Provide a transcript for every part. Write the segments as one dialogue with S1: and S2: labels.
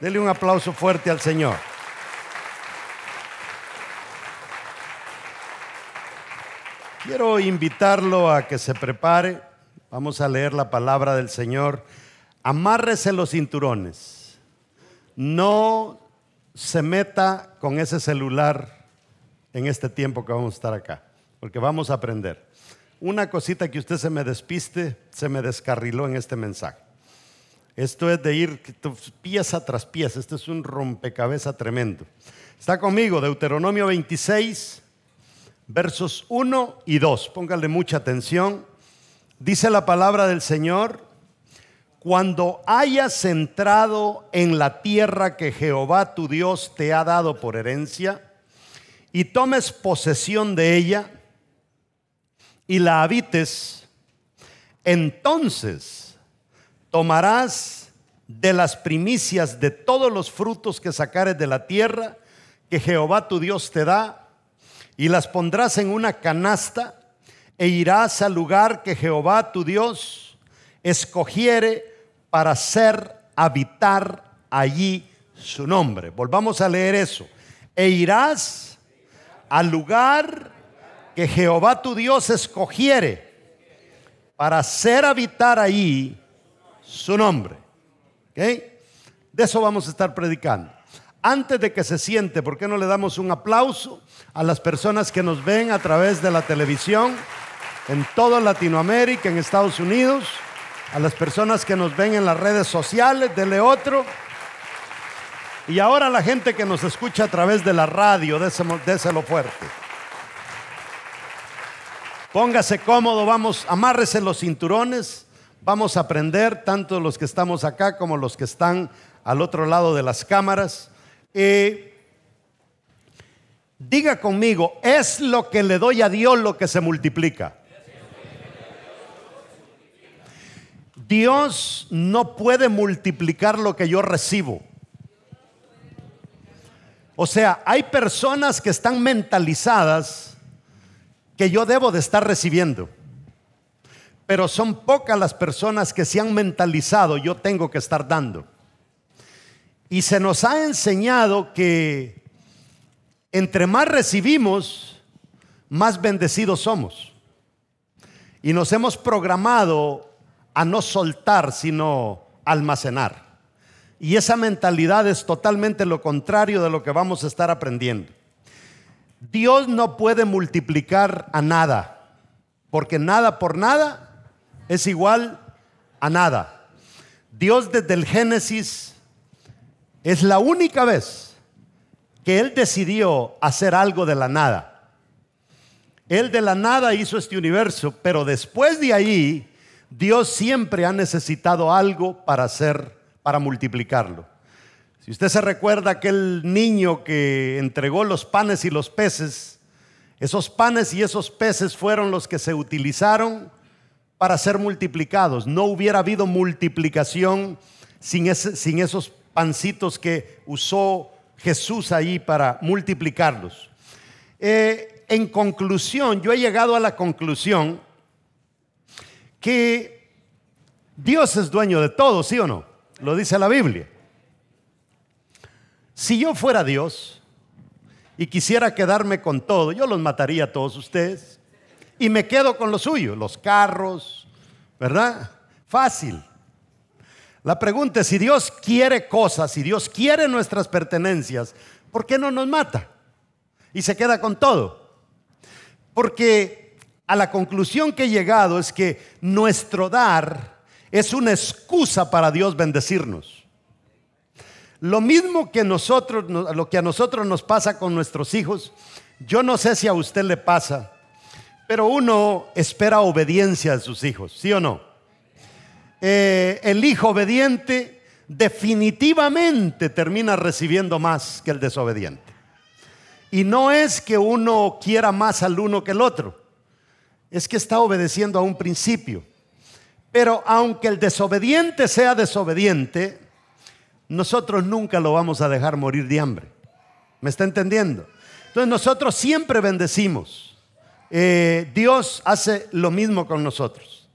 S1: Dele un aplauso fuerte al Señor. Quiero invitarlo a que se prepare. Vamos a leer la palabra del Señor. Amárrese los cinturones. No se meta con ese celular en este tiempo que vamos a estar acá, porque vamos a aprender. Una cosita que usted se me despiste, se me descarriló en este mensaje. Esto es de ir pieza tras pieza. Este es un rompecabezas tremendo. Está conmigo, Deuteronomio 26, versos 1 y 2. Póngale mucha atención. Dice la palabra del Señor, cuando hayas entrado en la tierra que Jehová tu Dios te ha dado por herencia, y tomes posesión de ella, y la habites, entonces tomarás de las primicias de todos los frutos que sacares de la tierra que Jehová tu Dios te da, y las pondrás en una canasta e irás al lugar que Jehová tu Dios escogiere para hacer habitar allí su nombre. Volvamos a leer eso. E irás al lugar que Jehová tu Dios escogiere para hacer habitar allí su nombre. De eso vamos a estar predicando. Antes de que se siente, ¿por qué no le damos un aplauso a las personas que nos ven a través de la televisión en toda Latinoamérica, en Estados Unidos? A las personas que nos ven en las redes sociales, dele otro. Y ahora la gente que nos escucha a través de la radio, déselo fuerte. Póngase cómodo, vamos, amárrese los cinturones. Vamos a aprender, tanto los que estamos acá como los que están al otro lado de las cámaras. Eh, diga conmigo, es lo que le doy a Dios lo que se multiplica. Dios no puede multiplicar lo que yo recibo. O sea, hay personas que están mentalizadas que yo debo de estar recibiendo. Pero son pocas las personas que se han mentalizado yo tengo que estar dando. Y se nos ha enseñado que entre más recibimos, más bendecidos somos. Y nos hemos programado a no soltar, sino almacenar. Y esa mentalidad es totalmente lo contrario de lo que vamos a estar aprendiendo. Dios no puede multiplicar a nada, porque nada por nada es igual a nada. Dios desde el Génesis es la única vez que Él decidió hacer algo de la nada. Él de la nada hizo este universo, pero después de ahí, Dios siempre ha necesitado algo para hacer, para multiplicarlo. Si usted se recuerda aquel niño que entregó los panes y los peces, esos panes y esos peces fueron los que se utilizaron para ser multiplicados. No hubiera habido multiplicación sin, esos pancitos que usó Jesús ahí para multiplicarlos. Eh, en conclusión, yo he llegado a la conclusión que Dios es dueño de todo, ¿sí o no? Lo dice la Biblia. Si yo fuera Dios y quisiera quedarme con todo, yo los mataría a todos ustedes y me quedo con lo suyo, los carros, ¿verdad? Fácil. La pregunta es, si Dios quiere cosas, si Dios quiere nuestras pertenencias, ¿por qué no nos mata? Y se queda con todo. Porque a la conclusión que he llegado es que nuestro dar es una excusa para Dios bendecirnos. Lo mismo que nosotros, lo que a nosotros nos pasa con nuestros hijos, yo no sé si a usted le pasa, pero uno espera obediencia de sus hijos, ¿sí o no? Eh, el hijo obediente definitivamente termina recibiendo más que el desobediente. Y no es que uno quiera más al uno que el otro, es que está obedeciendo a un principio. Pero aunque el desobediente sea desobediente, nosotros nunca lo vamos a dejar morir de hambre. ¿Me está entendiendo? Entonces nosotros siempre bendecimos. Eh, Dios hace lo mismo con nosotros.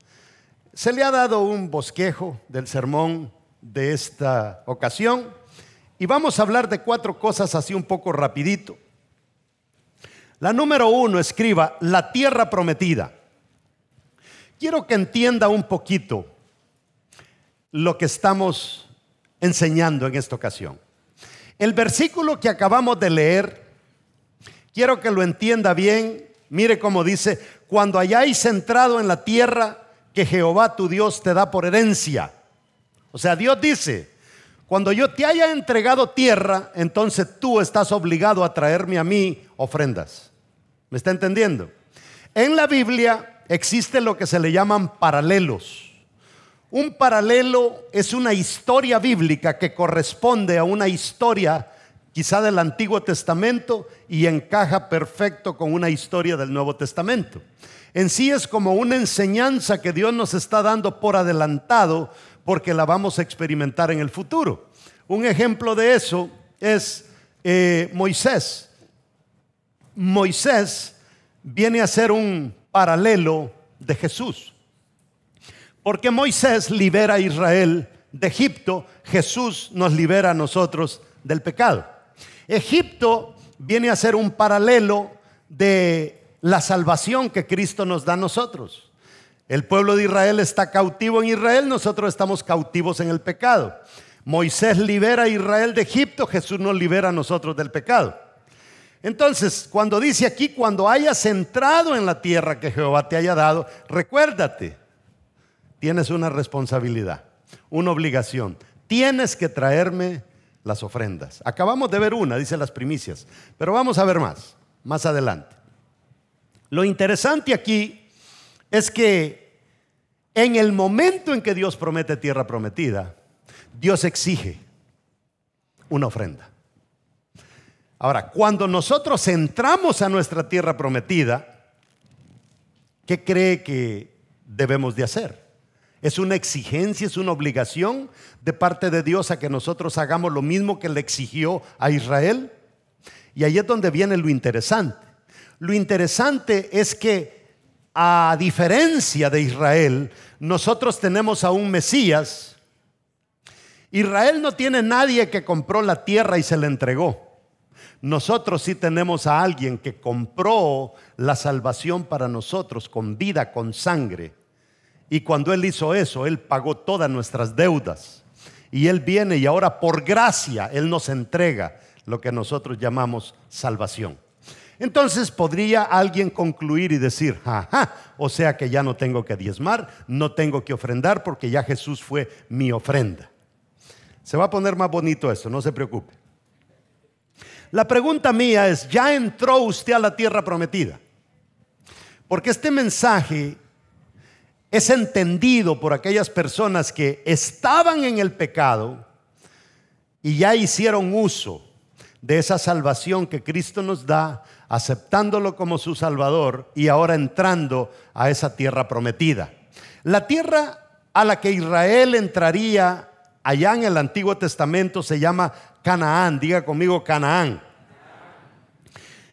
S1: Se le ha dado un bosquejo del sermón de esta ocasión y vamos a hablar de cuatro cosas así un poco rapidito. La número uno, escriba, la tierra prometida. Quiero que entienda un poquito lo que estamos enseñando en esta ocasión. El versículo que acabamos de leer, quiero que lo entienda bien. Mire cómo dice, cuando hayáis entrado en la tierra que Jehová tu Dios te da por herencia. O sea, Dios dice, cuando yo te haya entregado tierra, entonces tú estás obligado a traerme a mí ofrendas. ¿Me está entendiendo? En la Biblia existe lo que se le llaman paralelos. Un paralelo es una historia bíblica que corresponde a una historia quizá del Antiguo Testamento y encaja perfecto con una historia del Nuevo Testamento. En sí es como una enseñanza que Dios nos está dando por adelantado porque la vamos a experimentar en el futuro. Un ejemplo de eso es eh, Moisés. Moisés viene a ser un paralelo de Jesús. Porque Moisés libera a Israel de Egipto, Jesús nos libera a nosotros del pecado. Egipto viene a ser un paralelo de la salvación que Cristo nos da a nosotros. El pueblo de Israel está cautivo en Israel, nosotros estamos cautivos en el pecado. Moisés libera a Israel de Egipto, Jesús nos libera a nosotros del pecado. Entonces, cuando dice aquí, cuando hayas entrado en la tierra que Jehová te haya dado, recuérdate, tienes una responsabilidad, una obligación. Tienes que traerme las ofrendas. Acabamos de ver una, dice las primicias, pero vamos a ver más, más adelante. Lo interesante aquí es que en el momento en que Dios promete tierra prometida, Dios exige una ofrenda. Ahora, cuando nosotros entramos a nuestra tierra prometida, ¿qué cree que debemos de hacer? Es una exigencia, es una obligación de parte de Dios a que nosotros hagamos lo mismo que le exigió a Israel. Y ahí es donde viene lo interesante. Lo interesante es que a diferencia de Israel, nosotros tenemos a un Mesías. Israel no tiene nadie que compró la tierra y se la entregó. Nosotros sí tenemos a alguien que compró la salvación para nosotros con vida, con sangre. Y cuando Él hizo eso, Él pagó todas nuestras deudas. Y Él viene y ahora por gracia Él nos entrega lo que nosotros llamamos salvación. Entonces podría alguien concluir y decir, ajá, o sea que ya no tengo que diezmar, no tengo que ofrendar porque ya Jesús fue mi ofrenda. Se va a poner más bonito esto, no se preocupe. La pregunta mía es, ¿ya entró usted a la tierra prometida? Porque este mensaje es entendido por aquellas personas que estaban en el pecado y ya hicieron uso de esa salvación que Cristo nos da, aceptándolo como su Salvador y ahora entrando a esa tierra prometida. La tierra a la que Israel entraría allá en el Antiguo Testamento se llama Canaán, diga conmigo Canaán.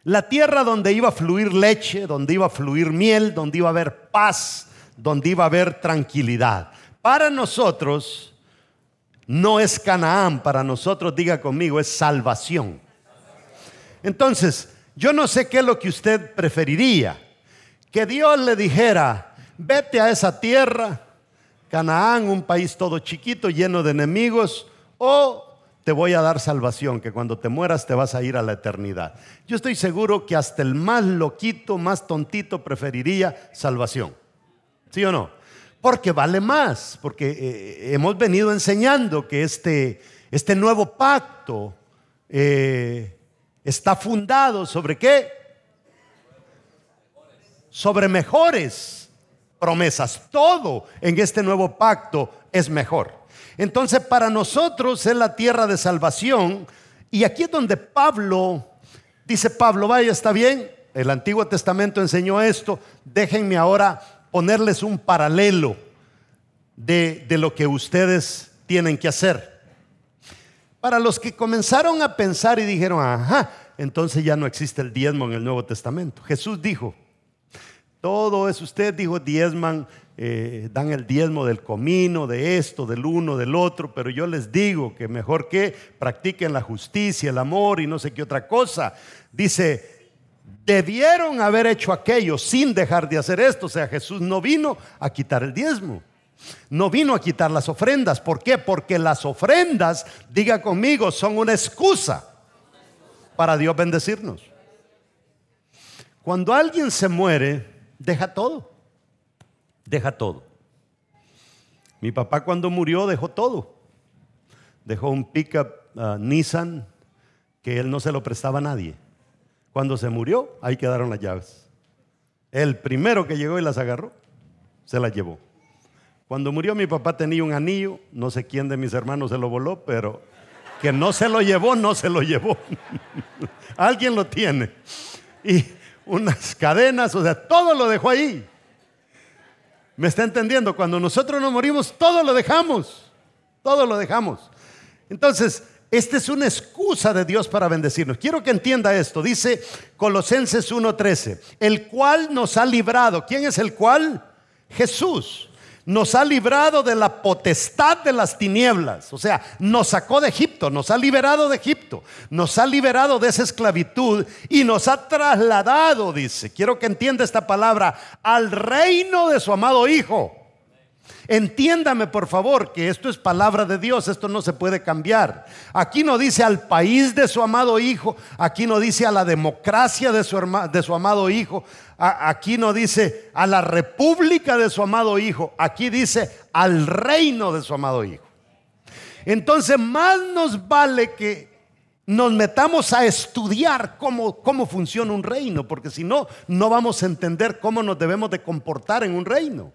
S1: La tierra donde iba a fluir leche, donde iba a fluir miel, donde iba a haber paz, donde iba a haber tranquilidad. Para nosotros no es Canaán, para nosotros, diga conmigo, es salvación. Entonces, yo no sé qué es lo que usted preferiría. Que Dios le dijera, vete a esa tierra, Canaán, un país todo chiquito, lleno de enemigos, o te voy a dar salvación, que cuando te mueras te vas a ir a la eternidad. Yo estoy seguro que hasta el más loquito, más tontito preferiría salvación. ¿Sí o no? Porque vale más, porque eh, hemos venido enseñando que este, este nuevo pacto eh, está fundado sobre qué? Sobre mejores promesas. Todo en este nuevo pacto es mejor. Entonces para nosotros es la tierra de salvación. Y aquí es donde Pablo, dice Pablo, vaya, está bien, el Antiguo Testamento enseñó esto, déjenme ahora ponerles un paralelo de, de lo que ustedes tienen que hacer. Para los que comenzaron a pensar y dijeron, ajá, entonces ya no existe el diezmo en el Nuevo Testamento. Jesús dijo, todo eso, usted dijo diezman, eh, dan el diezmo del comino, de esto, del uno, del otro, pero yo les digo que mejor que practiquen la justicia, el amor y no sé qué otra cosa. Dice, debieron haber hecho aquello sin dejar de hacer esto. O sea, Jesús no vino a quitar el diezmo. No vino a quitar las ofrendas. ¿Por qué? Porque las ofrendas, diga conmigo, son una excusa para Dios bendecirnos. Cuando alguien se muere, deja todo. Deja todo. Mi papá cuando murió dejó todo. Dejó un pickup uh, Nissan que él no se lo prestaba a nadie. Cuando se murió, ahí quedaron las llaves. El primero que llegó y las agarró, se las llevó. Cuando murió mi papá tenía un anillo, no sé quién de mis hermanos se lo voló, pero que no se lo llevó, no se lo llevó. Alguien lo tiene. Y unas cadenas, o sea, todo lo dejó ahí. ¿Me está entendiendo? Cuando nosotros nos morimos, todo lo dejamos. Todo lo dejamos. Entonces, esta es una excusa de Dios para bendecirnos. Quiero que entienda esto. Dice Colosenses 1:13, el cual nos ha librado. ¿Quién es el cual? Jesús nos ha librado de la potestad de las tinieblas. O sea, nos sacó de Egipto, nos ha liberado de Egipto, nos ha liberado de esa esclavitud y nos ha trasladado, dice, quiero que entienda esta palabra, al reino de su amado Hijo. Entiéndame por favor que esto es palabra de Dios, esto no se puede cambiar. Aquí no dice al país de su amado Hijo, aquí no dice a la democracia de su, de su amado Hijo, aquí no dice a la república de su amado Hijo, aquí dice al reino de su amado Hijo. Entonces más nos vale que nos metamos a estudiar cómo, cómo funciona un reino, porque si no, no vamos a entender cómo nos debemos de comportar en un reino.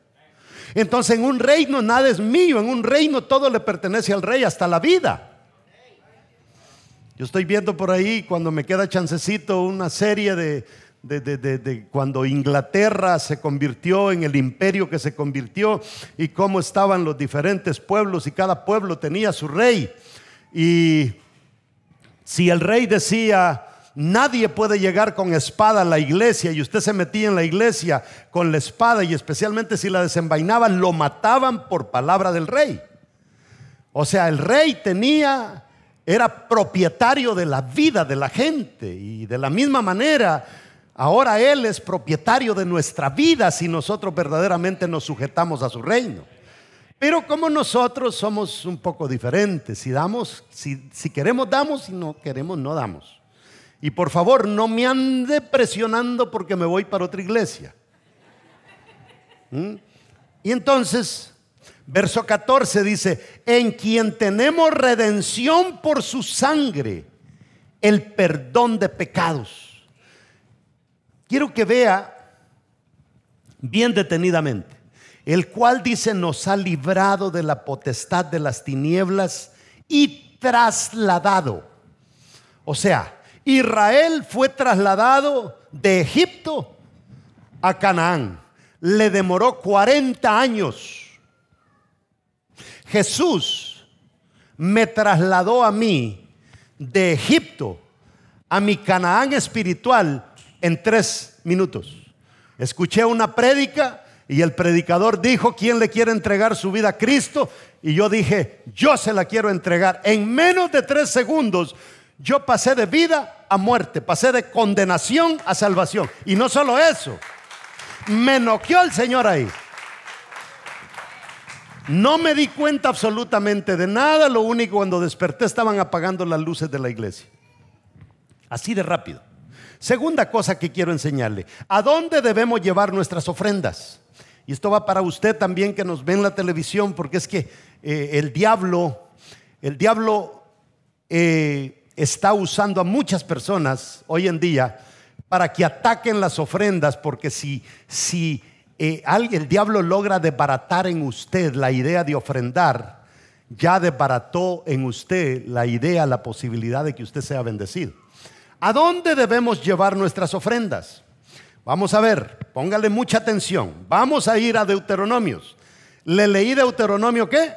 S1: Entonces en un reino nada es mío, en un reino todo le pertenece al rey hasta la vida. Yo estoy viendo por ahí cuando me queda chancecito una serie de, de, cuando Inglaterra se convirtió en el imperio que se convirtió y cómo estaban los diferentes pueblos y cada pueblo tenía su rey. Y si el rey decía, Nadie puede llegar con espada a la iglesia y usted se metía en la iglesia con la espada y especialmente si la desenvainaban, lo mataban por palabra del rey. O sea, el rey tenía, era propietario de la vida de la gente y de la misma manera, ahora Él es propietario de nuestra vida si nosotros verdaderamente nos sujetamos a su reino. Pero como nosotros somos un poco diferentes, si damos, si, si queremos damos, si no queremos no damos. Y por favor, no me ande presionando porque me voy para otra iglesia. ¿Mm? Y entonces, verso 14 dice, en quien tenemos redención por su sangre, el perdón de pecados. Quiero que vea bien detenidamente, el cual dice nos ha librado de la potestad de las tinieblas y trasladado. O sea, Israel fue trasladado de Egipto a Canaán. Le demoró 40 años. Jesús me trasladó a mí de Egipto a mi Canaán espiritual en tres minutos. Escuché una prédica y el predicador dijo, ¿quién le quiere entregar su vida a Cristo? Y yo dije, yo se la quiero entregar. En menos de tres segundos yo pasé de vida a muerte, pasé de condenación a salvación. Y no solo eso, me noqueó el Señor ahí. No me di cuenta absolutamente de nada, lo único cuando desperté estaban apagando las luces de la iglesia. Así de rápido. Segunda cosa que quiero enseñarle, ¿a dónde debemos llevar nuestras ofrendas? Y esto va para usted también que nos ve en la televisión, porque es que eh, el diablo, el diablo eh, está usando a muchas personas hoy en día para que ataquen las ofrendas, porque si, si eh, el diablo logra desbaratar en usted la idea de ofrendar, ya desbarató en usted la idea, la posibilidad de que usted sea bendecido. ¿A dónde debemos llevar nuestras ofrendas? Vamos a ver, póngale mucha atención. Vamos a ir a Deuteronomios. ¿Le leí Deuteronomio qué?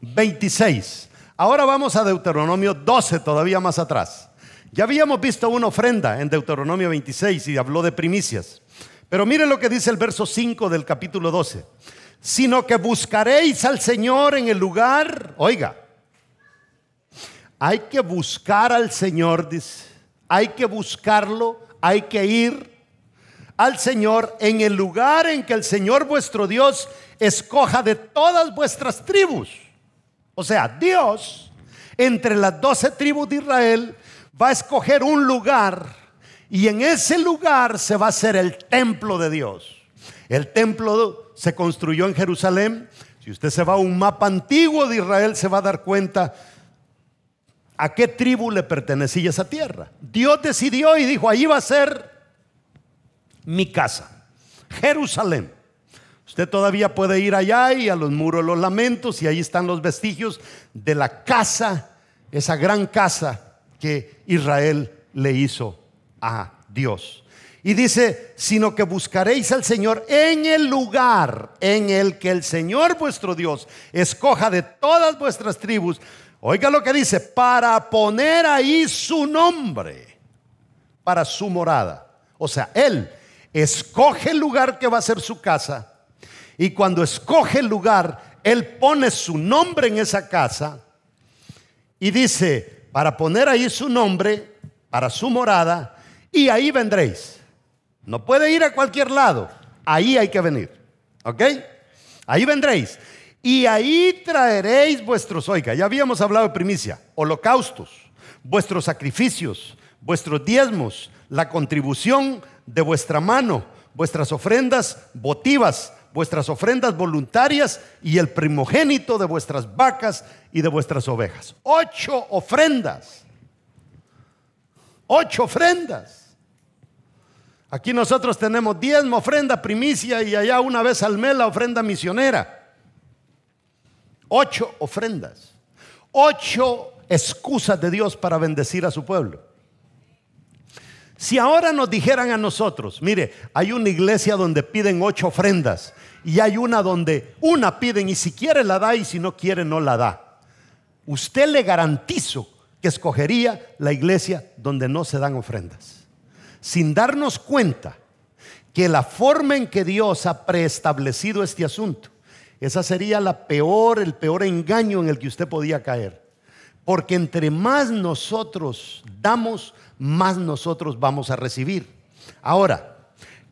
S1: 26. Ahora vamos a Deuteronomio 12, todavía más atrás. Ya habíamos visto una ofrenda en Deuteronomio 26 y habló de primicias. Pero mire lo que dice el verso 5 del capítulo 12. Sino que buscaréis al Señor en el lugar, oiga, hay que buscar al Señor, dice, hay que buscarlo, hay que ir al Señor en el lugar en que el Señor vuestro Dios escoja de todas vuestras tribus. O sea, Dios, entre las doce tribus de Israel, va a escoger un lugar y en ese lugar se va a hacer el templo de Dios. El templo se construyó en Jerusalén. Si usted se va a un mapa antiguo de Israel, se va a dar cuenta a qué tribu le pertenecía esa tierra. Dios decidió y dijo, ahí va a ser mi casa, Jerusalén. Usted todavía puede ir allá y a los muros los lamentos y ahí están los vestigios de la casa, esa gran casa que Israel le hizo a Dios. Y dice, sino que buscaréis al Señor en el lugar en el que el Señor vuestro Dios escoja de todas vuestras tribus. Oiga lo que dice, para poner ahí su nombre, para su morada. O sea, Él escoge el lugar que va a ser su casa. Y cuando escoge el lugar, Él pone su nombre en esa casa. Y dice, para poner ahí su nombre, para su morada, y ahí vendréis. No puede ir a cualquier lado, ahí hay que venir. ¿Ok? Ahí vendréis. Y ahí traeréis vuestros, oiga, ya habíamos hablado de primicia, holocaustos, vuestros sacrificios, vuestros diezmos, la contribución de vuestra mano, vuestras ofrendas votivas, vuestras ofrendas voluntarias y el primogénito de vuestras vacas y de vuestras ovejas. Ocho ofrendas. Ocho ofrendas. Aquí nosotros tenemos diezmo, ofrenda, primicia y allá una vez al mes la ofrenda misionera. Ocho ofrendas. Ocho excusas de Dios para bendecir a su pueblo. Si ahora nos dijeran a nosotros, mire, hay una iglesia donde piden ocho ofrendas y hay una donde una piden y si quiere la da y si no quiere no la da. Usted le garantizo que escogería la iglesia donde no se dan ofrendas sin darnos cuenta que la forma en que Dios ha preestablecido este asunto, esa sería la peor, el peor engaño en el que usted podía caer. Porque entre más nosotros damos, más nosotros vamos a recibir. Ahora,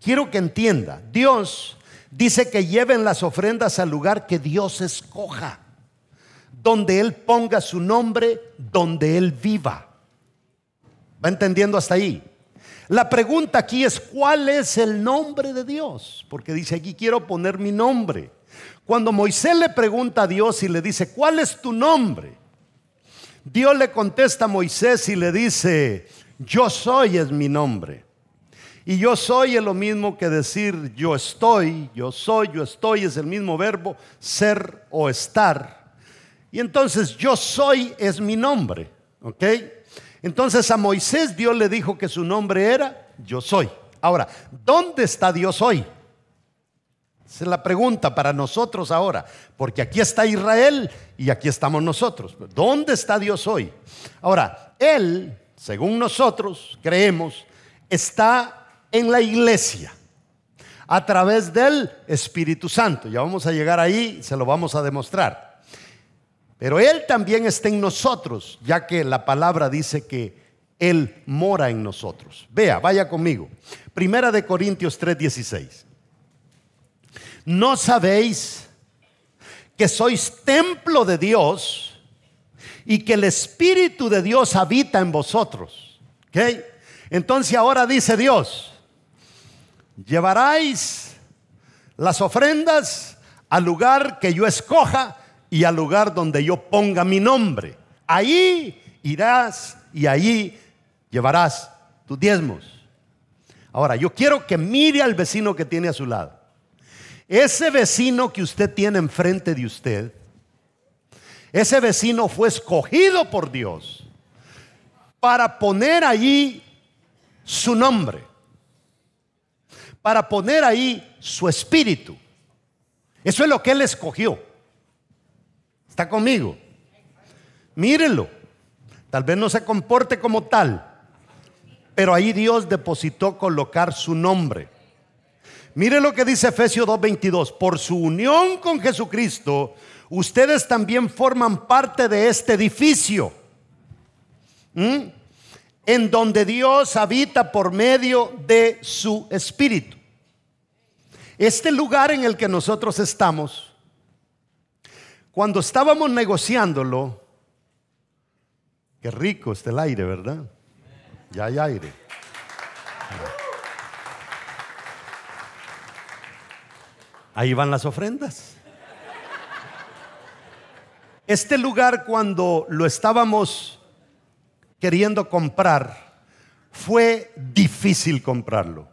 S1: quiero que entienda, Dios dice que lleven las ofrendas al lugar que Dios escoja, donde Él ponga su nombre, donde Él viva. ¿Va entendiendo hasta ahí? La pregunta aquí es, ¿cuál es el nombre de Dios? Porque dice aquí, quiero poner mi nombre. Cuando Moisés le pregunta a Dios y le dice, ¿cuál es tu nombre? Dios le contesta a Moisés y le dice, yo soy es mi nombre. Y yo soy es lo mismo que decir yo estoy, yo soy, yo estoy, es el mismo verbo ser o estar. Y entonces yo soy es mi nombre, ¿ok? Entonces a Moisés Dios le dijo que su nombre era yo soy. Ahora, ¿dónde está Dios hoy? Esa es la pregunta para nosotros ahora, porque aquí está Israel y aquí estamos nosotros. ¿Dónde está Dios hoy? Ahora, Él, según nosotros creemos, está en la iglesia a través del Espíritu Santo. Ya vamos a llegar ahí, se lo vamos a demostrar. Pero Él también está en nosotros, ya que la palabra dice que Él mora en nosotros. Vea, vaya conmigo. Primera de Corintios 3:16. ¿No sabéis que sois templo de Dios y que el Espíritu de Dios habita en vosotros? ¿Okay? Entonces ahora dice Dios, llevaráis las ofrendas al lugar que yo escoja y al lugar donde yo ponga mi nombre. Ahí irás y allí llevarás tus diezmos. Ahora, yo quiero que mire al vecino que tiene a su lado. Ese vecino que usted tiene enfrente de usted, Ese vecino fue escogido por Dios para poner allí su nombre, para poner ahí su espíritu. Eso es lo que él escogió. ¿Está conmigo? Mírenlo. Tal vez no se comporte como tal, pero ahí Dios depositó colocar su nombre. Mire lo que dice Efesios 2:22. Por su unión con Jesucristo, ustedes también forman parte de este edificio. En donde Dios habita por medio de su Espíritu. Este lugar en el que nosotros estamos, cuando estábamos negociándolo, qué rico está el aire, ¿verdad? Ya hay aire. Ahí van las ofrendas. Este lugar cuando lo estábamos queriendo comprar, fue difícil comprarlo.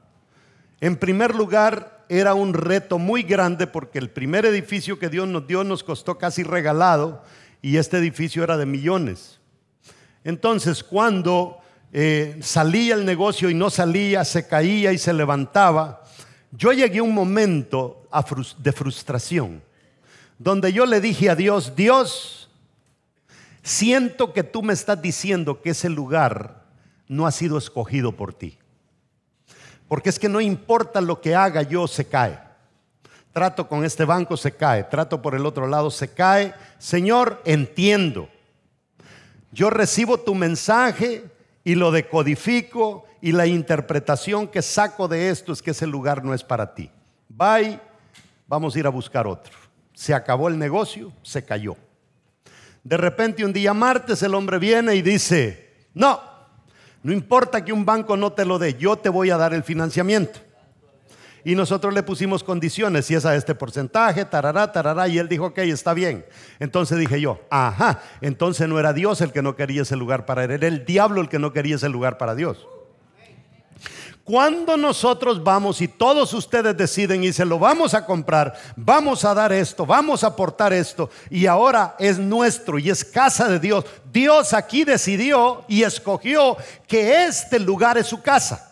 S1: En primer lugar, era un reto muy grande porque el primer edificio que Dios nos dio nos costó casi regalado y este edificio era de millones. Entonces, cuando eh, salía el negocio y no salía, se caía y se levantaba, yo llegué a un momento de frustración, donde yo le dije a Dios, Dios, siento que tú me estás diciendo que ese lugar no ha sido escogido por ti. Porque es que no importa lo que haga yo, se cae. Trato con este banco, se cae. Trato por el otro lado, se cae. Señor, entiendo. Yo recibo tu mensaje y lo decodifico y la interpretación que saco de esto es que ese lugar no es para ti. Bye, vamos a ir a buscar otro. Se acabó el negocio, se cayó. De repente un día martes el hombre viene y dice, no, no importa que un banco no te lo dé, yo te voy a dar el financiamiento. Y nosotros le pusimos condiciones, si es a este porcentaje, tarará, tarará, y él dijo, ok, está bien. Entonces dije yo, ajá, entonces no era Dios el que no quería ese lugar para él, era el diablo el que no quería ese lugar para Dios. Cuando nosotros vamos y todos ustedes deciden y se lo vamos a comprar, vamos a dar esto, vamos a aportar esto, y ahora es nuestro y es casa de Dios, Dios aquí decidió y escogió que este lugar es su casa.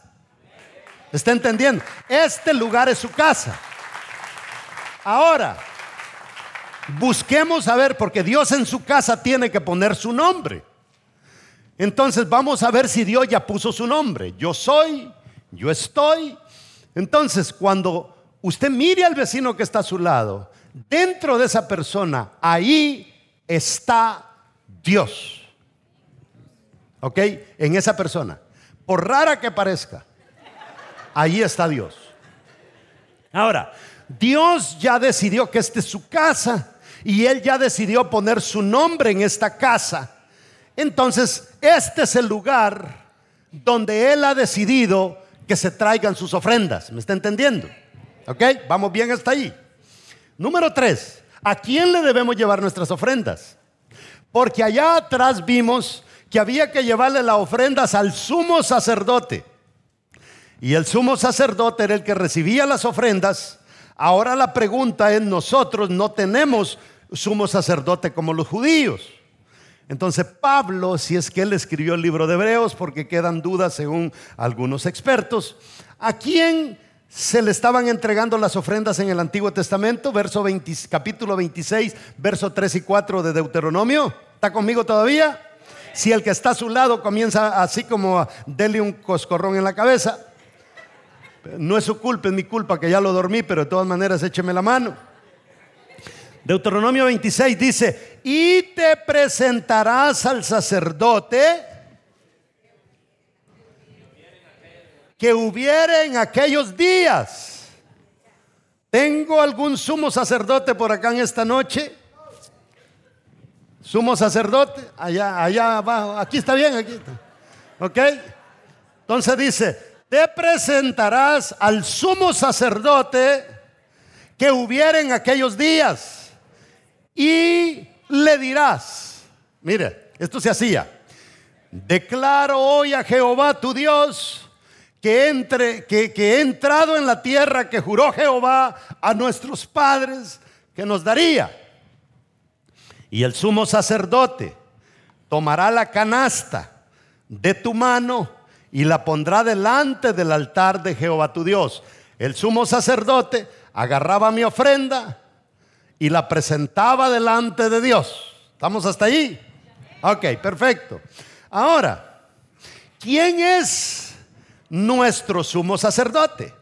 S1: ¿Está entendiendo? Este lugar es su casa. Ahora, busquemos a ver, porque Dios en su casa tiene que poner su nombre. Entonces vamos a ver si Dios ya puso su nombre. Yo soy yo estoy. Entonces, cuando usted mire al vecino que está a su lado, dentro de esa persona, ahí está Dios. ¿Ok? En esa persona. Por rara que parezca, ahí está Dios. Ahora, Dios ya decidió que esta es su casa y Él ya decidió poner su nombre en esta casa. Entonces, este es el lugar donde Él ha decidido que se traigan sus ofrendas. ¿Me está entendiendo? ¿Ok? Vamos bien hasta ahí. Número tres, ¿a quién le debemos llevar nuestras ofrendas? Porque allá atrás vimos que había que llevarle las ofrendas al sumo sacerdote. Y el sumo sacerdote era el que recibía las ofrendas. Ahora la pregunta es, nosotros no tenemos sumo sacerdote como los judíos. Entonces Pablo, si es que él escribió el libro de Hebreos, porque quedan dudas según algunos expertos, ¿a quién se le estaban entregando las ofrendas en el Antiguo Testamento? Verso capítulo 26, verso 3 y 4 de Deuteronomio. ¿Está conmigo todavía? Si el que está a su lado comienza así como a dele un coscorrón en la cabeza, no es su culpa, es mi culpa que ya lo dormí, pero de todas maneras écheme la mano. Deuteronomio 26 dice, y te presentarás al sacerdote que hubiera en aquellos días. ¿Tengo algún sumo sacerdote por acá en esta noche? Sumo sacerdote, allá, allá abajo, aquí está bien, aquí está. ¿Ok? Entonces dice, te presentarás al sumo sacerdote que hubiera en aquellos días y le dirás, mire, esto se hacía, declaro hoy a Jehová tu Dios que, entre, que, que he entrado en la tierra que juró Jehová a nuestros padres que nos daría. Y el sumo sacerdote tomará la canasta de tu mano y la pondrá delante del altar de Jehová tu Dios. El sumo sacerdote agarraba mi ofrenda y la presentaba delante de Dios. ¿Estamos hasta ahí? Ok, perfecto. Ahora, ¿quién es nuestro sumo sacerdote?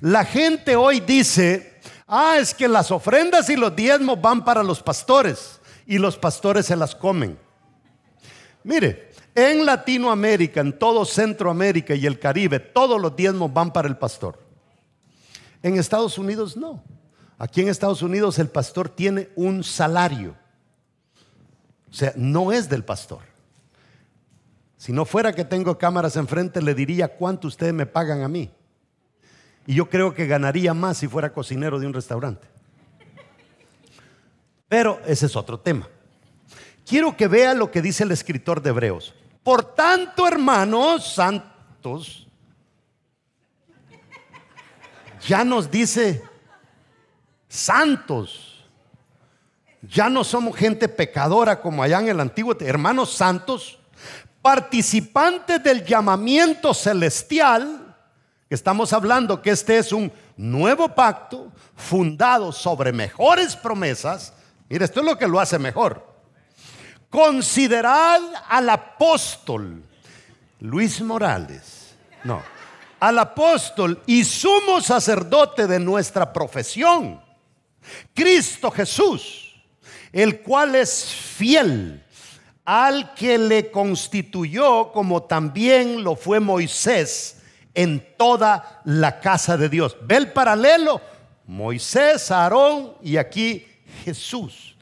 S1: La gente hoy dice, ah, es que las ofrendas y los diezmos van para los pastores y los pastores se las comen. Mire, en Latinoamérica, en todo Centroamérica y el Caribe, todos los diezmos van para el pastor. En Estados Unidos no. Aquí en Estados Unidos el pastor tiene un salario. O sea, no es del pastor. Si no fuera que tengo cámaras enfrente, le diría cuánto ustedes me pagan a mí. Y yo creo que ganaría más si fuera cocinero de un restaurante. Pero ese es otro tema. Quiero que vea lo que dice el escritor de Hebreos. Por tanto, hermanos santos, ya nos dice santos. Ya no somos gente pecadora como allá en el antiguo, hermanos santos, participantes del llamamiento celestial, estamos hablando que este es un nuevo pacto fundado sobre mejores promesas. Mire, esto es lo que lo hace mejor. Considerad al apóstol Luis Morales. No al apóstol y sumo sacerdote de nuestra profesión, Cristo Jesús, el cual es fiel al que le constituyó como también lo fue Moisés en toda la casa de Dios. ¿Ve el paralelo? Moisés, Aarón y aquí Jesús.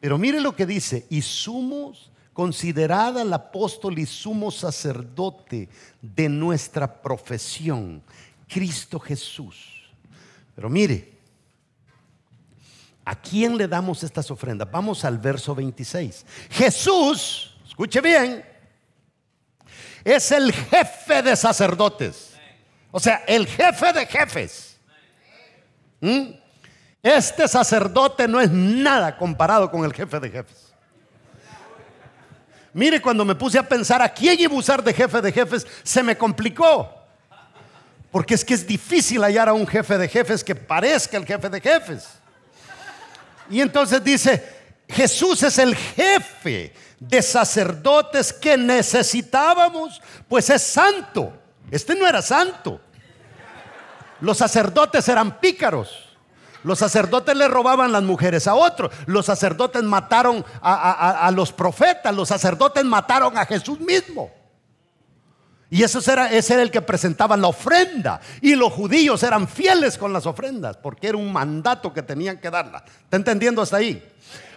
S1: Pero mire lo que dice, y sumos considerada al apóstol y sumo sacerdote de nuestra profesión, Cristo Jesús. Pero mire, ¿a quién le damos estas ofrendas? Vamos al verso 26. Jesús, escuche bien, es el jefe de sacerdotes. O sea, el jefe de jefes. ¿Mm? Este sacerdote no es nada comparado con el jefe de jefes. Mire, cuando me puse a pensar a quién iba a usar de jefe de jefes, se me complicó. Porque es que es difícil hallar a un jefe de jefes que parezca el jefe de jefes. Y entonces dice, Jesús es el jefe de sacerdotes que necesitábamos, pues es santo. Este no era santo. Los sacerdotes eran pícaros. Los sacerdotes le robaban las mujeres a otros. Los sacerdotes mataron a, los profetas. Los sacerdotes mataron a Jesús mismo. Y eso era, ese era el que presentaba la ofrenda. Y los judíos eran fieles con las ofrendas, porque era un mandato que tenían que darla. ¿Está entendiendo hasta ahí?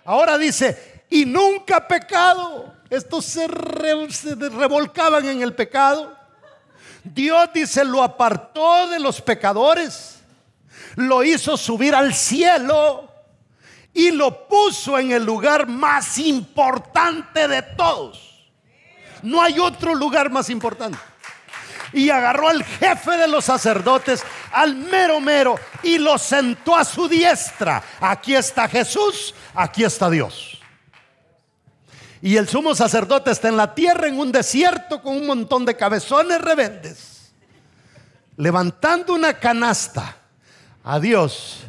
S1: Ahora dice, y nunca pecado. Estos se, se revolcaban en el pecado. Dios dice, lo apartó de los pecadores lo hizo subir al cielo y lo puso en el lugar más importante de todos. No hay otro lugar más importante. Y agarró al jefe de los sacerdotes, al mero mero, y lo sentó a su diestra. Aquí está Jesús, aquí está Dios. Y el sumo sacerdote está en la tierra, en un desierto, con un montón de cabezones rebeldes, levantando una canasta a Dios,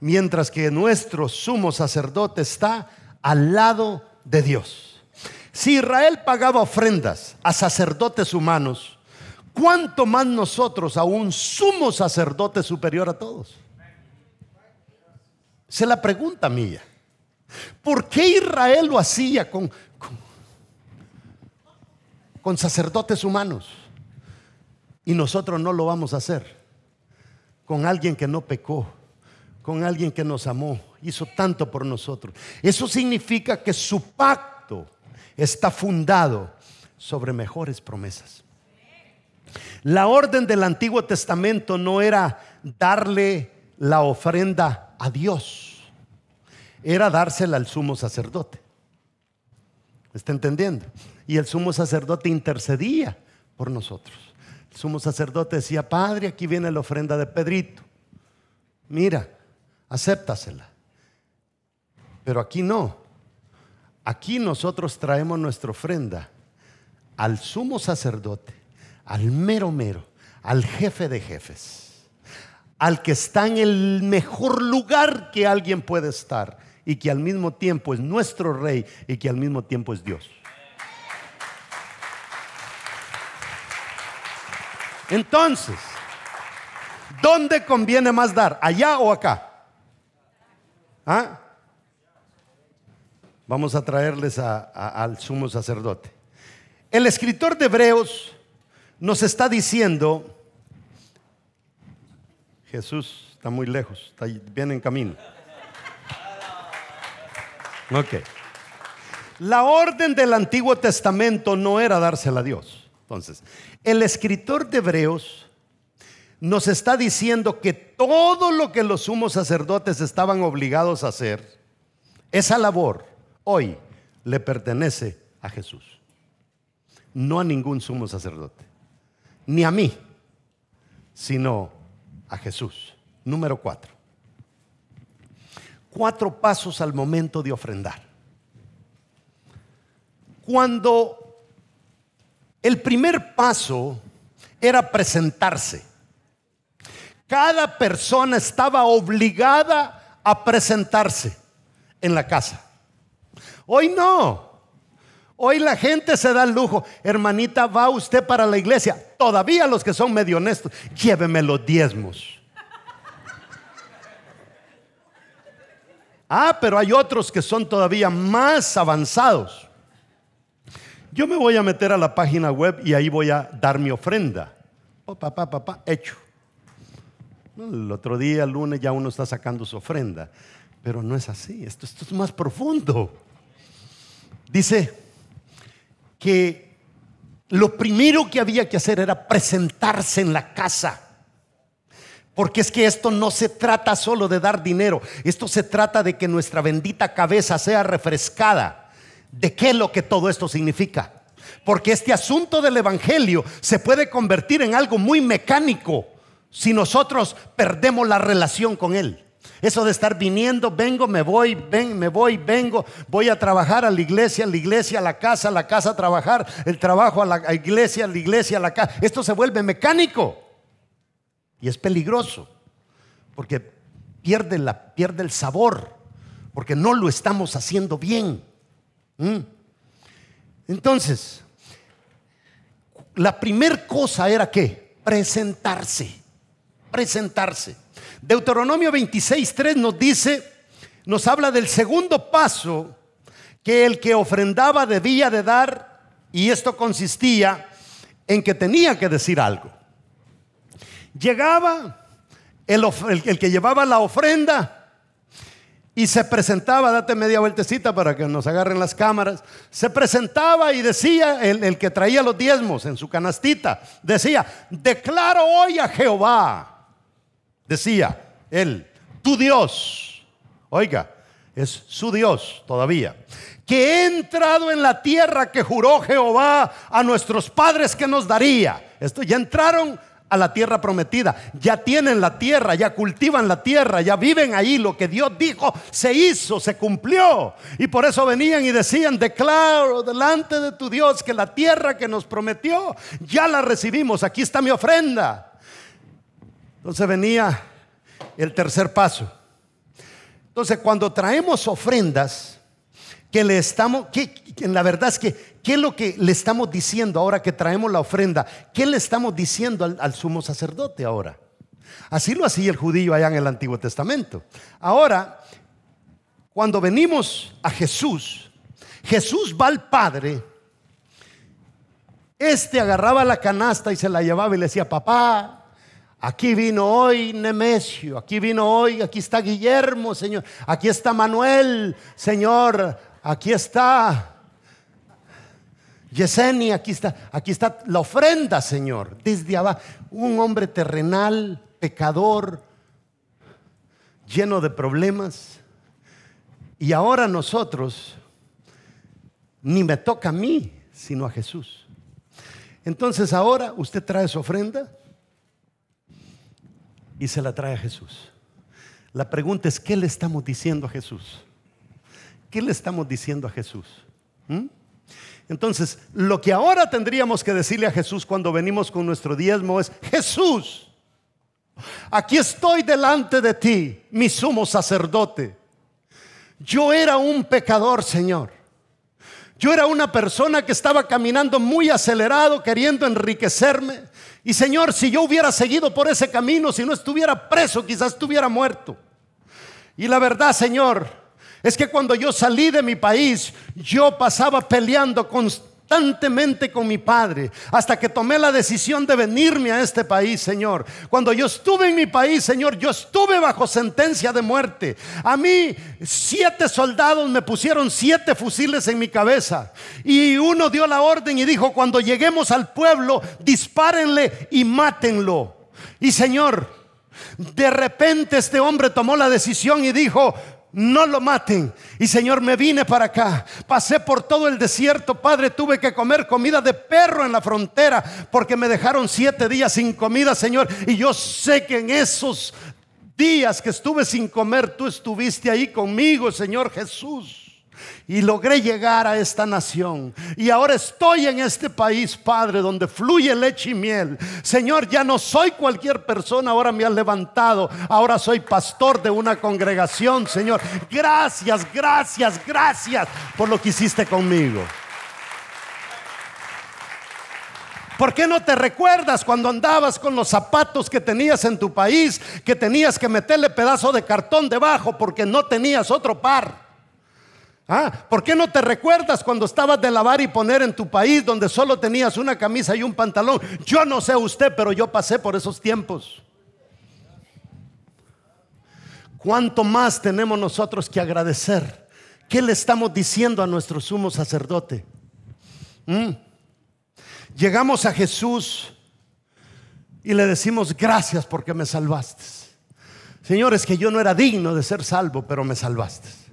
S1: mientras que nuestro sumo sacerdote está al lado de Dios. Si Israel pagaba ofrendas a sacerdotes humanos, ¿cuánto más nosotros a un sumo sacerdote superior a todos? Se la pregunta mía. ¿Por qué Israel lo hacía con, con, con sacerdotes humanos? Y nosotros no lo vamos a hacer con alguien que no pecó, con alguien que nos amó, hizo tanto por nosotros. Eso significa que su pacto está fundado sobre mejores promesas. La orden del Antiguo Testamento no era darle la ofrenda a Dios, era dársela al sumo sacerdote. ¿Está entendiendo? Y el sumo sacerdote intercedía por nosotros sumo sacerdote decía, Padre, aquí viene la ofrenda de Pedrito. Mira, acéptasela. Pero aquí no. Aquí nosotros traemos nuestra ofrenda al sumo sacerdote, al mero mero, al jefe de jefes, al que está en el mejor lugar que alguien puede estar y que al mismo tiempo es nuestro rey y que al mismo tiempo es Dios. Entonces, ¿dónde conviene más dar? ¿Allá o acá? ¿Ah? Vamos a traerles al sumo sacerdote. El escritor de Hebreos nos está diciendo, Jesús está muy lejos, está bien en camino. Ok. La orden del Antiguo Testamento no era dársela a Dios. Entonces, el escritor de Hebreos nos está diciendo que todo lo que los sumos sacerdotes estaban obligados a hacer, esa labor hoy le pertenece a Jesús, no a ningún sumo sacerdote, ni a mí, sino a Jesús. Número cuatro. Cuatro pasos al momento de ofrendar. Cuando el primer paso era presentarse. Cada persona estaba obligada a presentarse en la casa. Hoy no. Hoy la gente se da el lujo. Hermanita, va usted para la iglesia. Todavía los que son medio honestos, lléveme los diezmos. Ah, pero hay otros que son todavía más avanzados. Yo me voy a meter a la página web y ahí voy a dar mi ofrenda. Oh, papá, papá, hecho. El otro día, el lunes, ya uno está sacando su ofrenda. Pero no es así, esto, esto es más profundo. Dice que lo primero que había que hacer era presentarse en la casa. Porque es que esto no se trata solo de dar dinero, esto se trata de que nuestra bendita cabeza sea refrescada de qué es lo que todo esto significa. Porque este asunto del Evangelio se puede convertir en algo muy mecánico si nosotros perdemos la relación con Él. Eso de estar viniendo, vengo, me voy, ven, me voy, vengo, voy a trabajar a la iglesia, a la iglesia, a la casa, a la casa trabajar, el trabajo a la iglesia, a la iglesia, a la casa. Esto se vuelve mecánico y es peligroso porque pierde, la, pierde el sabor, porque no lo estamos haciendo bien. Mm. Entonces, la primer cosa era que presentarse, presentarse. Deuteronomio 26.3 nos dice, nos habla del segundo paso que el que ofrendaba debía de dar, y esto consistía en que tenía que decir algo. Llegaba el, el que llevaba la ofrenda, y se presentaba, date media vueltecita para que nos agarren las cámaras, se presentaba y decía, el, que traía los diezmos en su canastita, decía, declaro hoy a Jehová, decía él, tu Dios, oiga, es su Dios todavía, que he entrado en la tierra que juró Jehová a nuestros padres que nos daría. Esto ya entraron a la tierra prometida. Ya tienen la tierra, ya cultivan la tierra, ya viven ahí. Lo que Dios dijo se hizo, se cumplió. Y por eso venían y decían, declaro delante de tu Dios que la tierra que nos prometió, ya la recibimos. Aquí está mi ofrenda. Entonces venía el tercer paso. Entonces cuando traemos ofrendas, que le estamos, que, la verdad es que, ¿qué es lo que le estamos diciendo ahora que traemos la ofrenda? ¿Qué le estamos diciendo al, al sumo sacerdote ahora? Así lo hacía el judío allá en el Antiguo Testamento. Ahora, cuando venimos a Jesús, Jesús va al Padre. Este agarraba la canasta y se la llevaba y le decía, papá, aquí vino hoy Nemesio, aquí vino hoy, aquí está Guillermo, Señor, aquí está Manuel, Señor, aquí está Yesenia, aquí está, aquí está la ofrenda, Señor, desde abajo. Un hombre terrenal, pecador, lleno de problemas. Y ahora nosotros, ni me toca a mí, sino a Jesús. Entonces ahora usted trae su ofrenda y se la trae a Jesús. La pregunta es, ¿qué le estamos diciendo a Jesús? ¿Qué le estamos diciendo a Jesús? ¿Mm? Entonces, lo que ahora tendríamos que decirle a Jesús cuando venimos con nuestro diezmo es, Jesús, aquí estoy delante de ti, mi sumo sacerdote. Yo era un pecador, Señor. Yo era una persona que estaba caminando muy acelerado, queriendo enriquecerme. Y Señor, si yo hubiera seguido por ese camino, si no estuviera preso, quizás estuviera muerto. Y la verdad, Señor, es que cuando yo salí de mi país, yo pasaba peleando constantemente con mi padre, hasta que tomé la decisión de venirme a este país, Señor. Cuando yo estuve en mi país, Señor, yo estuve bajo sentencia de muerte. A mí, siete soldados me pusieron siete fusiles en mi cabeza. Y uno dio la orden y dijo, cuando lleguemos al pueblo, dispárenle y mátenlo. Y Señor, de repente este hombre tomó la decisión y dijo, no lo maten. Y Señor, me vine para acá. Pasé por todo el desierto, Padre. Tuve que comer comida de perro en la frontera porque me dejaron siete días sin comida, Señor. Y yo sé que en esos días que estuve sin comer, tú estuviste ahí conmigo, Señor Jesús y logré llegar a esta nación. Y ahora estoy en este país, Padre, donde fluye leche y miel. Señor, ya no soy cualquier persona, ahora me has levantado. Ahora soy pastor de una congregación, Señor. Gracias, gracias, gracias por lo que hiciste conmigo. ¿Por qué no te recuerdas cuando andabas con los zapatos que tenías en tu país, que tenías que meterle pedazo de cartón debajo porque no tenías otro par? Ah, ¿por qué no te recuerdas cuando estabas de lavar y poner en tu país donde solo tenías una camisa y un pantalón? Yo no sé usted, pero yo pasé por esos tiempos. ¿Cuánto más tenemos nosotros que agradecer? ¿Qué le estamos diciendo a nuestro sumo sacerdote? ¿Mm? Llegamos a Jesús y le decimos gracias porque me salvaste. Señores, que yo no era digno de ser salvo, pero me salvaste.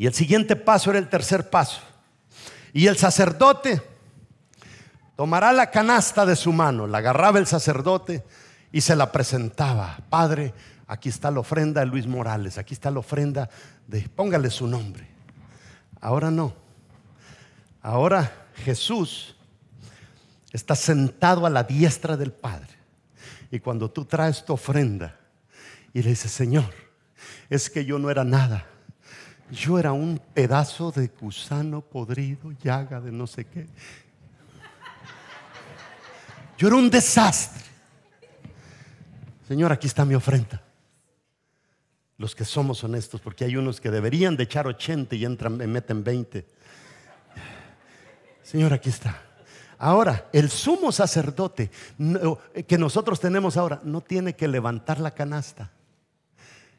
S1: Y el siguiente paso era el tercer paso. Y el sacerdote tomará la canasta de su mano, la agarraba el sacerdote y se la presentaba. Padre, aquí está la ofrenda de Luis Morales, aquí está la ofrenda de, póngale su nombre. Ahora no. Ahora Jesús está sentado a la diestra del Padre. Y cuando tú traes tu ofrenda y le dices, Señor, es que yo no era nada. Yo era un pedazo de gusano podrido, llaga de no sé qué. Yo era un desastre. Señor, aquí está mi ofrenda. Los que somos honestos, porque hay unos que deberían de echar 80 y entran, me meten 20. Señor, aquí está. Ahora, el sumo sacerdote que nosotros tenemos ahora no tiene que levantar la canasta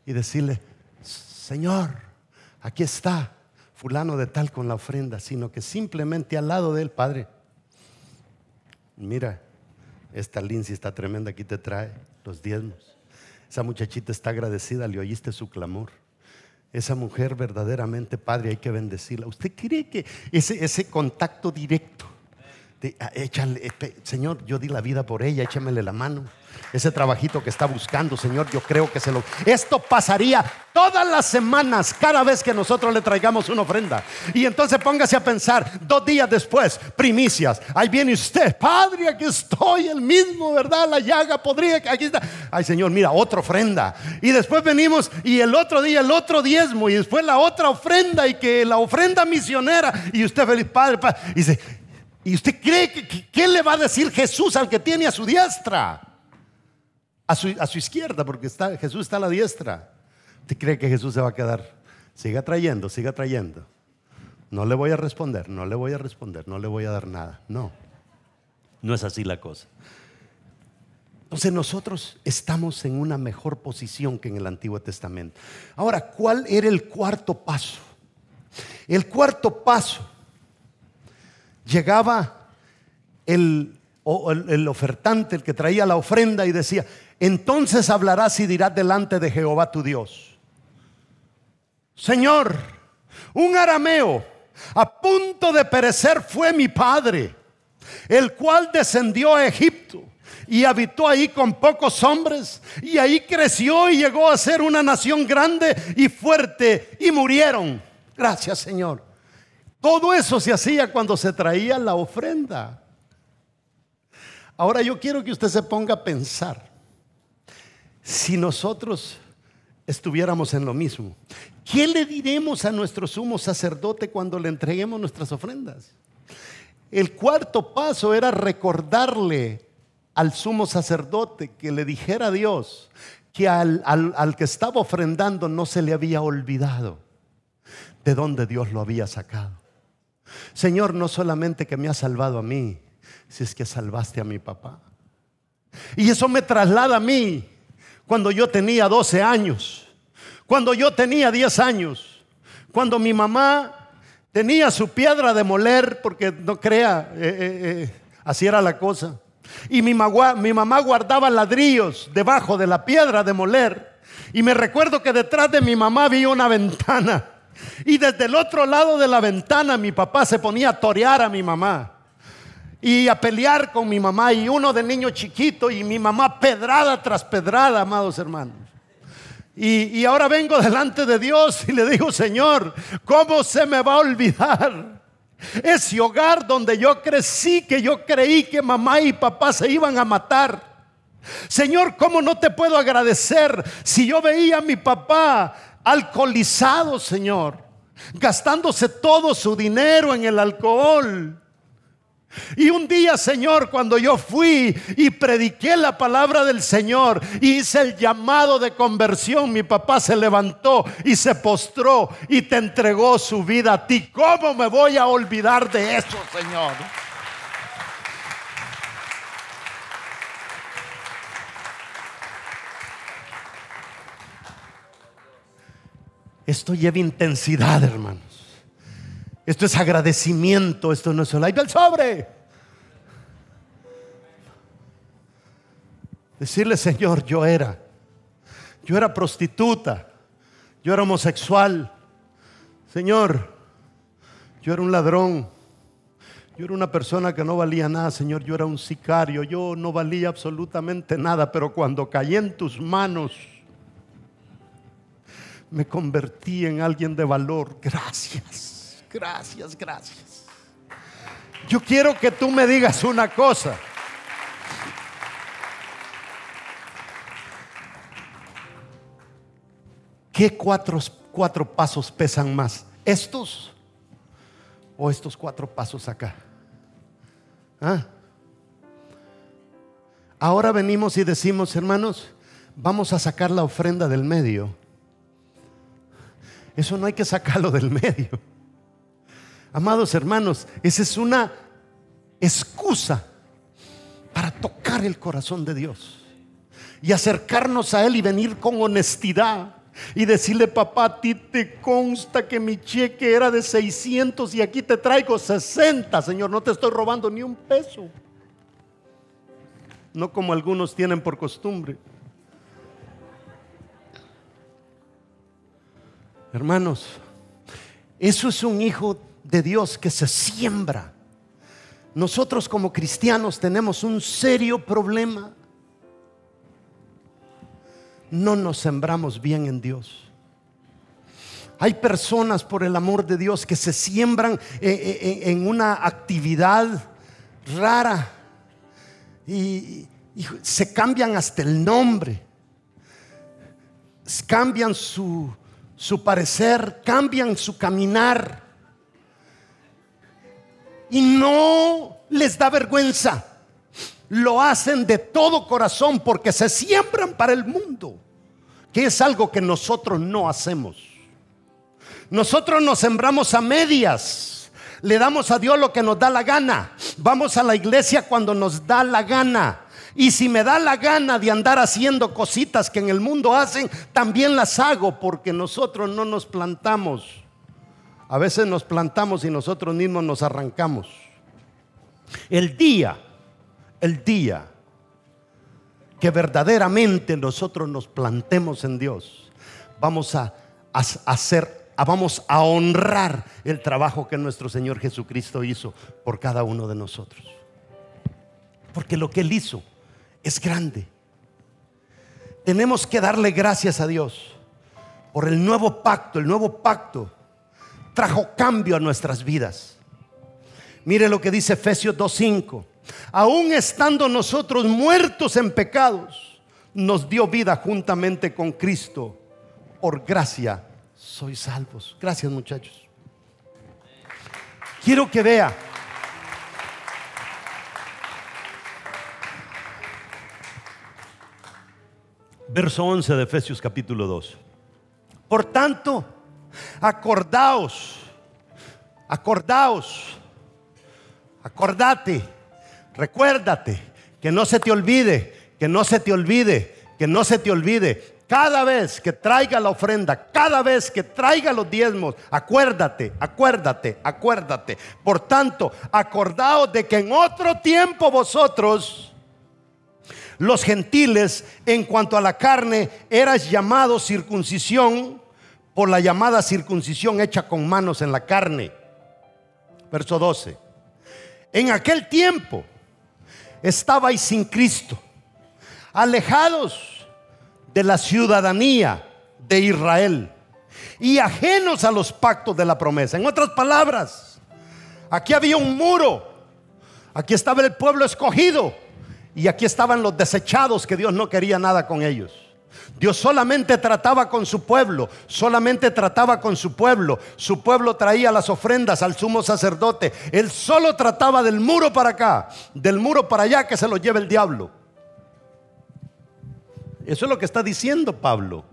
S1: y decirle, Señor, aquí está fulano de tal con la ofrenda, sino que simplemente al lado del Padre, mira, esta Lindsay está tremenda, aquí te trae los diezmos. Esa muchachita está agradecida, le oíste su clamor. Esa mujer verdaderamente, Padre, hay que bendecirla. ¿Usted cree que ese, ese contacto directo, échale, Señor, yo di la vida por ella, échamele la mano? ese trabajito que está buscando, Señor, yo creo que se lo... Esto pasaría todas las semanas, cada vez que nosotros le traigamos una ofrenda. Y entonces póngase a pensar, dos días después, primicias, ahí viene usted, Padre, aquí estoy, el mismo, ¿verdad? La llaga podría, aquí está. Ay, Señor, mira, otra ofrenda. Y después venimos y el otro día el otro diezmo y después la otra ofrenda y que la ofrenda misionera y usted feliz, Padre, padre. Y dice, ¿y usted cree que qué le va a decir Jesús al que tiene a su diestra? a su, izquierda, porque está, Jesús está a la diestra. ¿Usted cree que Jesús se va a quedar? Siga trayendo, siga trayendo. No le voy a responder, no le voy a responder, no le voy a dar nada. No, no es así la cosa. Entonces nosotros estamos en una mejor posición que en el Antiguo Testamento. Ahora, ¿cuál era el cuarto paso? El cuarto paso llegaba el, el ofertante, el que traía la ofrenda y decía, entonces hablarás y dirás delante de Jehová tu Dios. Señor, un arameo a punto de perecer fue mi padre, el cual descendió a Egipto y habitó ahí con pocos hombres y ahí creció y llegó a ser una nación grande y fuerte y murieron. Gracias Señor. Todo eso se hacía cuando se traía la ofrenda. Ahora yo quiero que usted se ponga a pensar, si nosotros estuviéramos en lo mismo, ¿qué le diremos a nuestro sumo sacerdote cuando le entreguemos nuestras ofrendas? El cuarto paso era recordarle al sumo sacerdote que le dijera a Dios que al, al, que estaba ofrendando no se le había olvidado de dónde Dios lo había sacado. Señor, no solamente que me ha salvado a mí, si es que salvaste a mi papá. Y eso me traslada a mí cuando yo tenía 12 años, cuando yo tenía 10 años, cuando mi mamá Tenía su piedra de moler, porque no crea, eh, eh, eh, así era la cosa. Y mi, mi mamá guardaba ladrillos debajo de la piedra de moler. Y me recuerdo que detrás de mi mamá había una ventana. Y desde el otro lado de la ventana mi papá se ponía a torear a mi mamá. Y a pelear con mi mamá. Y uno de niño chiquito y mi mamá pedrada tras pedrada, amados hermanos. Y, ahora vengo delante de Dios y le digo, Señor, ¿cómo se me va a olvidar? Ese hogar donde yo crecí, que yo creí que mamá y papá se iban a matar. Señor, ¿cómo no te puedo agradecer si yo veía a mi papá alcoholizado, Señor, gastándose todo su dinero en el alcohol? Y un día, Señor, cuando yo fui y prediqué la palabra del Señor hice el llamado de conversión, mi papá se levantó y se postró y te entregó su vida a ti. ¿Cómo me voy a olvidar de eso, Señor? Esto lleva intensidad, hermanos. Esto es agradecimiento, esto no es solo, ahí el sobre. Decirle, Señor, yo era, yo era prostituta, yo era homosexual, Señor, yo era un ladrón, yo era una persona que no valía nada, Señor, yo era un sicario, yo no valía absolutamente nada, pero cuando caí en tus manos, me convertí en alguien de valor. Gracias. Gracias, gracias. Yo quiero que tú me digas una cosa. ¿Qué cuatro, cuatro pasos pesan más? ¿Estos o estos cuatro pasos acá? ¿Ah? Ahora venimos y decimos, hermanos, vamos a sacar la ofrenda del medio. Eso no hay que sacarlo del medio. Amados hermanos, esa es una excusa para tocar el corazón de Dios y acercarnos a Él y venir con honestidad y decirle, papá, a ti te consta que mi cheque era de 600 y aquí te traigo 60, Señor, no te estoy robando ni un peso. No como algunos tienen por costumbre. Hermanos, eso es un hijo de Dios que se siembra. Nosotros como cristianos tenemos un serio problema. No nos sembramos bien en Dios. Hay personas por el amor de Dios que se siembran eh, eh, eh, en una actividad rara y, se cambian hasta el nombre, cambian su, su parecer, cambian su caminar y no les da vergüenza. Lo hacen de todo corazón porque se siembran para el mundo, que es algo que nosotros no hacemos. Nosotros nos sembramos a medias. Le damos a Dios lo que nos da la gana. Vamos a la iglesia cuando nos da la gana. Y si me da la gana de andar haciendo cositas que en el mundo hacen, también las hago porque nosotros no nos plantamos a veces nos plantamos y nosotros mismos nos arrancamos. El día, el día que verdaderamente nosotros nos plantemos en Dios, vamos a, hacer, vamos a honrar el trabajo que nuestro Señor Jesucristo hizo por cada uno de nosotros. Porque lo que Él hizo es grande. Tenemos que darle gracias a Dios por el nuevo pacto. El nuevo pacto trajo cambio a nuestras vidas. Mire lo que dice Efesios 2.5. Aún estando nosotros muertos en pecados, nos dio vida juntamente con Cristo. Por gracia sois salvos. Gracias muchachos. Quiero que vea. Verso 11 de Efesios capítulo 2. Por tanto, acordaos, acordaos, acordate, recuérdate, que no se te olvide, que no se te olvide, que no se te olvide cada vez que traiga la ofrenda, cada vez que traiga los diezmos, acuérdate, acuérdate, acuérdate. Por tanto, acordaos de que en otro tiempo vosotros, los gentiles, en cuanto a la carne, eras llamados circuncisión por la llamada circuncisión hecha con manos en la carne. Verso 12. En aquel tiempo estabais sin Cristo, alejados de la ciudadanía de Israel y ajenos a los pactos de la promesa. En otras palabras, aquí había un muro, aquí estaba el pueblo escogido y aquí estaban los desechados que Dios no quería nada con ellos. Dios solamente trataba con su pueblo, solamente trataba con su pueblo. Su pueblo traía las ofrendas al sumo sacerdote. Él solo trataba del muro para acá, del muro para allá que se lo lleve el diablo. Eso es lo que está diciendo Pablo.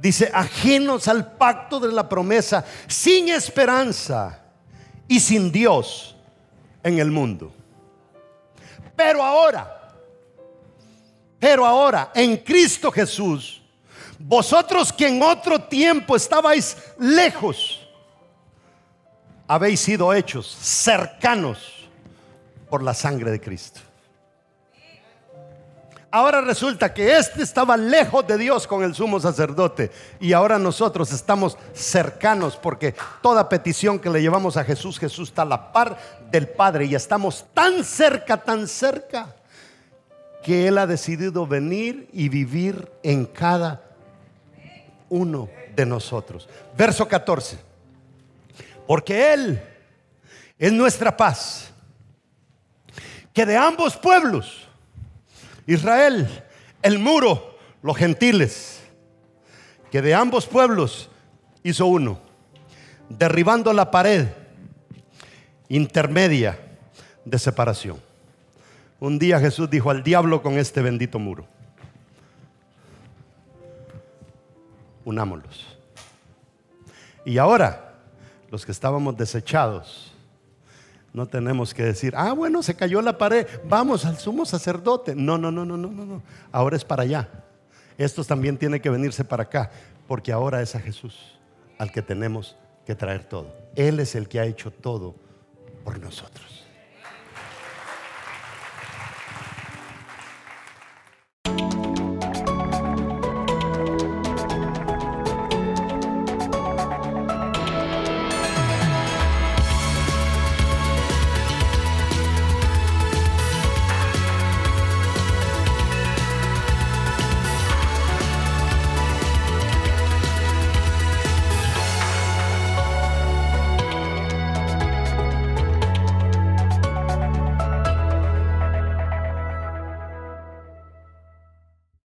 S1: Dice, ajenos al pacto de la promesa, sin esperanza y sin Dios en el mundo. Pero ahora, pero ahora, en Cristo Jesús, vosotros que en otro tiempo estabais lejos, habéis sido hechos cercanos por la sangre de Cristo. Ahora resulta que este estaba lejos de Dios con el sumo sacerdote y ahora nosotros estamos cercanos porque toda petición que le llevamos a Jesús, Jesús está a la par del Padre y estamos tan cerca, tan cerca que Él ha decidido venir y vivir en cada uno de nosotros. Verso 14. Porque Él es nuestra paz, que de ambos pueblos, Israel, el muro, los gentiles, que de ambos pueblos hizo uno, derribando la pared intermedia de separación. Un día Jesús dijo al diablo con este bendito muro, unámoslos. Y ahora, los que estábamos desechados, no tenemos que decir, ah, bueno, se cayó la pared, vamos al sumo sacerdote. No, no, no, no, no, no, no. Ahora es para allá. Estos también tienen que venirse para acá, porque ahora es a Jesús al que tenemos que traer todo. Él es el que ha hecho todo por nosotros.